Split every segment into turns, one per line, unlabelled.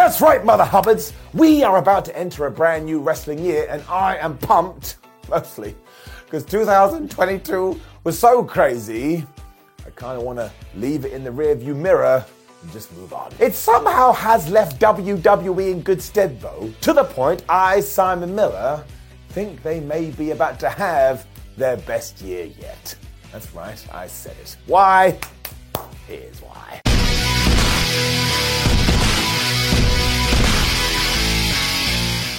That's right, Mother Hubbards. We are about to enter a brand new wrestling year, and I am pumped, mostly, because 2022 was so crazy. I kind of want to leave it in the rearview mirror and just move on. It somehow has left WWE in good stead, though, to the point I, Simon Miller, think they may be about to have their best year yet. That's right, I said it. Why? Here's why.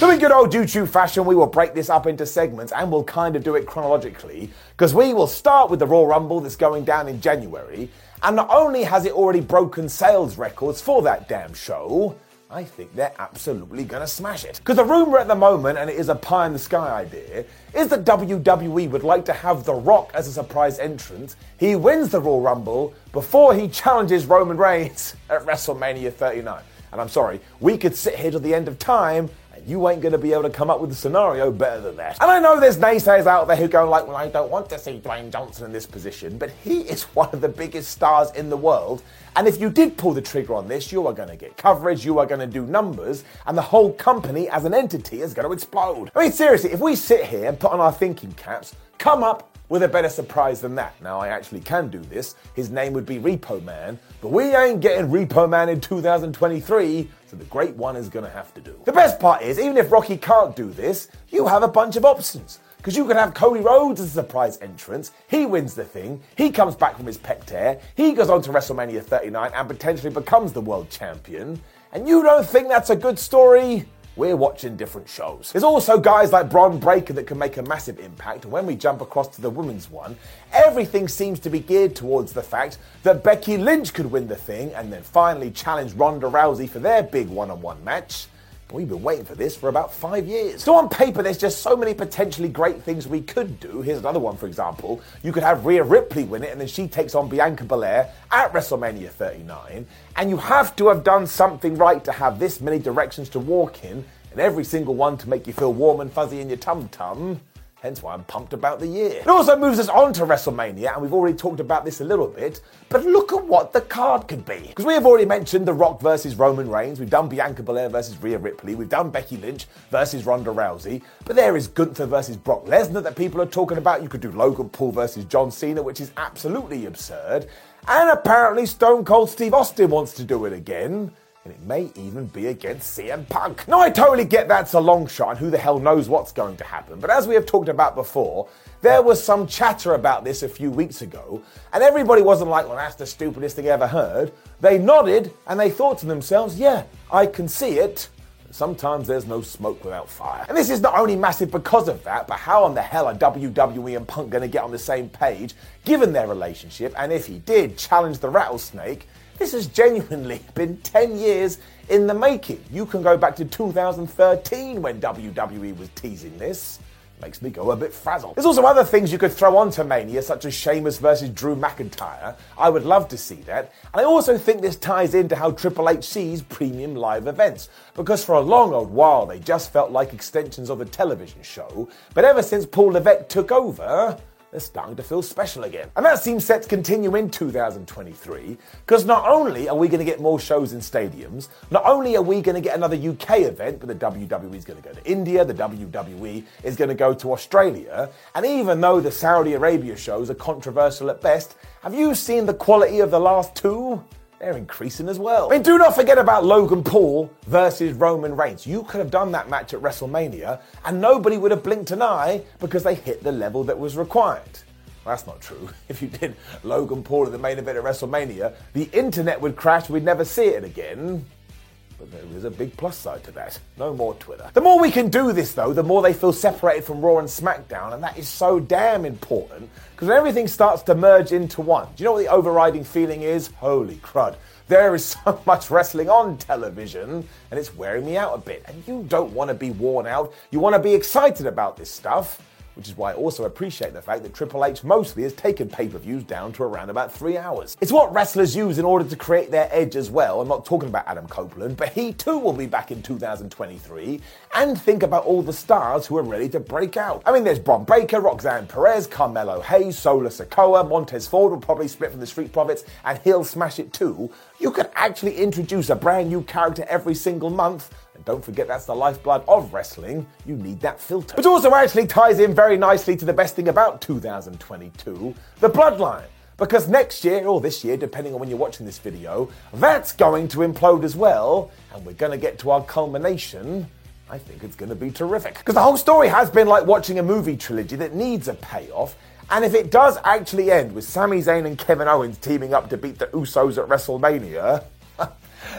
So in good old YouTube fashion, we will break this up into segments and we'll kind of do it chronologically because we will start with the Royal Rumble that's going down in January. And not only has it already broken sales records for that damn show, I think they're absolutely to smash it. Because the rumor at the moment, and it is a pie in the sky idea, is that WWE would like to have The Rock as a surprise entrant. He wins the Royal Rumble before he challenges Roman Reigns at WrestleMania 39. And I'm sorry, we could sit here till the end of time you ain't going to be able to come up with a scenario better than that. And I know there's naysayers out there who go like, well, I don't want to see Dwayne Johnson in this position, but he is one of the biggest stars in the world. And if you did pull the trigger on this, you are going to get coverage, you are going to do numbers, and the whole company as an entity is going to explode. I mean, seriously, if we sit here and put on our thinking caps, come up with a better surprise than that. Now, I actually can do this. His name would be Repo Man, but we ain't getting Repo Man in 2023, so the great one is gonna have to do. The best part is, even if Rocky can't do this, you have a bunch of options. Because you could have Cody Rhodes as a surprise entrance, he wins the thing, he comes back from his pec tear, he goes on to WrestleMania 39 and potentially becomes the world champion, and you don't think that's a good story? We're watching different shows. There's also guys like Bron Breakker that can make a massive impact. When we jump across to the women's one, everything seems to be geared towards the fact that Becky Lynch could win the thing and then finally challenge Ronda Rousey for their big one on one match. We've been waiting for this for about five years. So on paper, there's just so many potentially great things we could do. Here's another one, for example. You could have Rhea Ripley win it, and then she takes on Bianca Belair at WrestleMania 39. And you have to have done something right to have this many directions to walk in, and every single one to make you feel warm and fuzzy in your tum tum. Hence why I'm pumped about the year. It also moves us on to WrestleMania, and we've already talked about this a little bit, but look at what the card could be. Because we have already mentioned The Rock versus Roman Reigns, we've done Bianca Belair versus Rhea Ripley, we've done Becky Lynch versus Ronda Rousey, but there is Gunther versus Brock Lesnar that people are talking about. You could do Logan Paul versus John Cena, which is absolutely absurd. And apparently Stone Cold Steve Austin wants to do it again and it may even be against CM Punk. Now, I totally get that's a long shot, and who the hell knows what's going to happen. But as we have talked about before, there was some chatter about this a few weeks ago, and everybody wasn't like, well, that's the stupidest thing I ever heard. They nodded and they thought to themselves, yeah, I can see it. Sometimes there's no smoke without fire. And this is not only massive because of that, but how on the hell are WWE and Punk going to get on the same page given their relationship? And if he did challenge the rattlesnake, this has genuinely been 10 years in the making. You can go back to 2013 when WWE was teasing this. Makes me go a bit frazzled. There's also other things you could throw onto Mania, such as Sheamus versus Drew McIntyre. I would love to see that. And I also think this ties into how Triple H sees premium live events. Because for a long old while, they just felt like extensions of a television show. But ever since Paul Levesque took over, they're starting to feel special again. And that seems set to continue in 2023, because not only are we going to get more shows in stadiums, not only are we going to get another UK event, but the WWE is going to go to India, the WWE is going to go to Australia, and even though the Saudi Arabia shows are controversial at best, have you seen the quality of the last two? They're increasing as well. I mean, do not forget about Logan Paul versus Roman Reigns. You could have done that match at WrestleMania and nobody would have blinked an eye because they hit the level that was required. Well, that's not true. If you did Logan Paul in the main event at WrestleMania, the internet would crash, we'd never see it again. But there is a big plus side to that. No more Twitter. The more we can do this, though, the more they feel separated from Raw and SmackDown, and that is so damn important because everything starts to merge into one, do you know what the overriding feeling is? Holy crud. There is so much wrestling on television, and it's wearing me out a bit. And you don't want to be worn out. You want to be excited about this stuff which is why I also appreciate the fact that Triple H mostly has taken pay per views down to around about three hours. It's what wrestlers use in order to create their edge as well. I'm not talking about Adam Copeland, but he too will be back in 2023. And think about all the stars who are ready to break out. I mean, there's Bron Breakker, Roxanne Perez, Carmelo Hayes, Solo Sikoa, Montez Ford will probably split from the Street Profits, and he'll smash it too. You could actually introduce a brand new character every single month and don't forget that's the lifeblood of wrestling. You need that filter. Which also actually ties in very nicely to the best thing about 2022 the bloodline. Because next year, or this year, depending on when you're watching this video, that's going to implode as well. And we're going to get to our culmination. I think it's going to be terrific. Because the whole story has been like watching a movie trilogy that needs a payoff. And if it does actually end with Sami Zayn and Kevin Owens teaming up to beat the Usos at WrestleMania,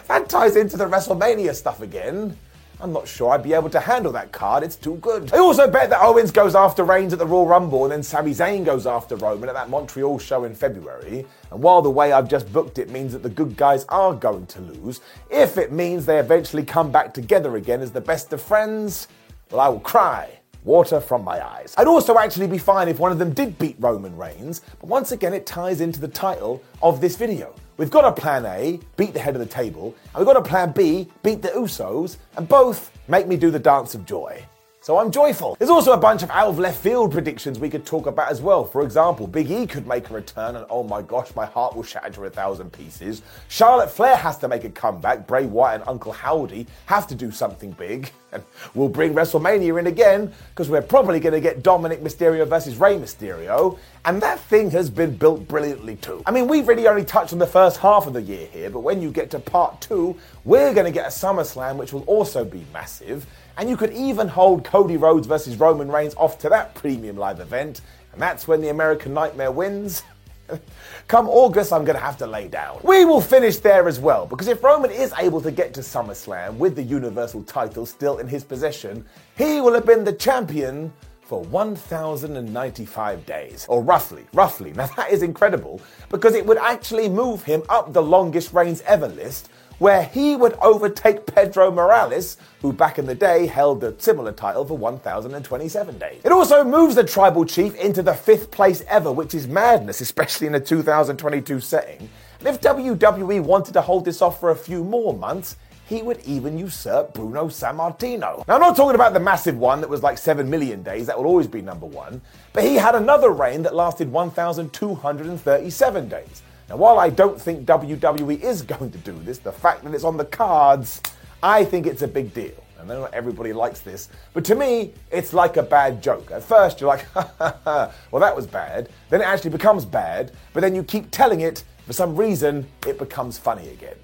that ties into the WrestleMania stuff again. I'm not sure I'd be able to handle that card. It's too good. I also bet that Owens goes after Reigns at the Royal Rumble and then Sami Zayn goes after Roman at that Montreal show in February. And while the way I've just booked it means that the good guys are going to lose, if it means they eventually come back together again as the best of friends, well, I will cry water from my eyes. I'd also actually be fine if one of them did beat Roman Reigns, but once again, it ties into the title of this video. We've got a plan A, beat the head of the table, and we've got a plan B, beat the Usos, and both make me do the dance of joy. So I'm joyful. There's also a bunch of out of left field predictions we could talk about as well. For example, Big E could make a return, and oh my gosh, my heart will shatter to a thousand pieces. Charlotte Flair has to make a comeback. Bray Wyatt and Uncle Howdy have to do something big. And we'll bring WrestleMania in again, because we're probably going to get Dominik Mysterio versus Rey Mysterio. And that thing has been built brilliantly too. I mean, we've really only touched on the first half of the year here, but when you get to part two, we're going to get a SummerSlam, which will also be massive. And you could even hold Cody Rhodes versus Roman Reigns off to that premium live event. And that's when the American Nightmare wins. Come August, I'm going to have to lay down. We will finish there as well, because if Roman is able to get to SummerSlam with the Universal title still in his possession, he will have been the champion for 1,095 days. Or roughly, roughly. Now that is incredible, because it would actually move him up the longest reigns ever list where he would overtake Pedro Morales, who back in the day held a similar title for 1,027 days. It also moves the tribal chief into the fifth place ever, which is madness, especially in a 2022 setting. And if WWE wanted to hold this off for a few more months, he would even usurp Bruno Sammartino. Now, I'm not talking about the massive one that was like 7 million days, that will always be number one, but he had another reign that lasted 1,237 days. Now, while I don't think WWE is going to do this, the fact that it's on the cards, I think it's a big deal. And I know not everybody likes this, but to me, it's like a bad joke. At first, you're like, well, that was bad. Then it actually becomes bad, but then you keep telling it, for some reason, it becomes funny again.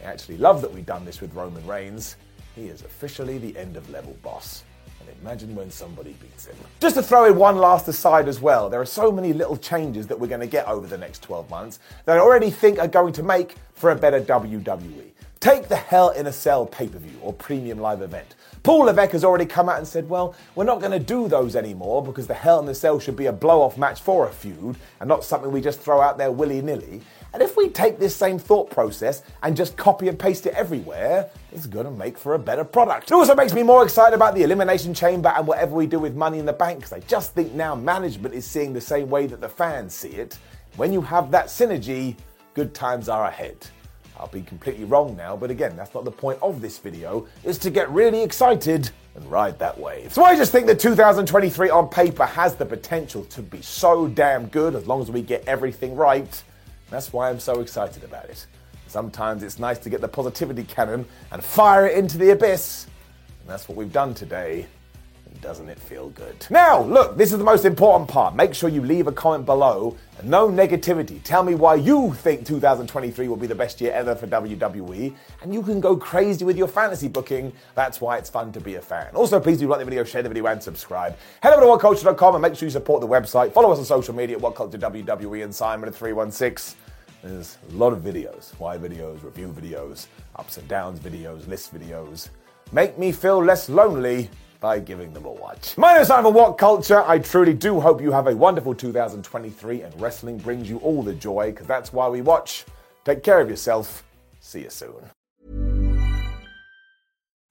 I actually love that we've done this with Roman Reigns. He is officially the end of level boss. And imagine when somebody beats him. Just to throw in one last aside as well, there are so many little changes that we're going to get over the next 12 months that I already think are going to make for a better WWE. Take the Hell in a Cell pay per view or premium live event. Paul Levesque has already come out and said, well, we're not going to do those anymore because the Hell in a Cell should be a blow off match for a feud and not something we just throw out there willy nilly. And if we take this same thought process and just copy and paste it everywhere, it's going to make for a better product. It also makes me more excited about the Elimination Chamber and whatever we do with Money in the Bank because I just think now management is seeing the same way that the fans see it. When you have that synergy, good times are ahead. I'll be completely wrong now, but again, that's not the point of this video, is to get really excited and ride that wave. So I just think that 2023 on paper has the potential to be so damn good as long as we get everything right. That's why I'm so excited about it. Sometimes it's nice to get the positivity cannon and fire it into the abyss. And that's what we've done today And doesn't it feel good? Now, look, this is the most important part. Make sure you leave a comment below. No negativity. Tell me why you think 2023 will be the best year ever for WWE. And you can go crazy with your fantasy booking. That's why it's fun to be a fan. Also, please do like the video, share the video, and subscribe. Head over to whatculture.com and make sure you support the website. Follow us on social media at whatculture and Simon at 316. There's a lot of videos, why videos, review videos, ups and downs videos, list videos. Make me feel less lonely by giving them a watch. My name is Simon What Culture. I truly do hope you have a wonderful 2023 and wrestling brings you all the joy because that's why we watch. Take care of yourself See you soon.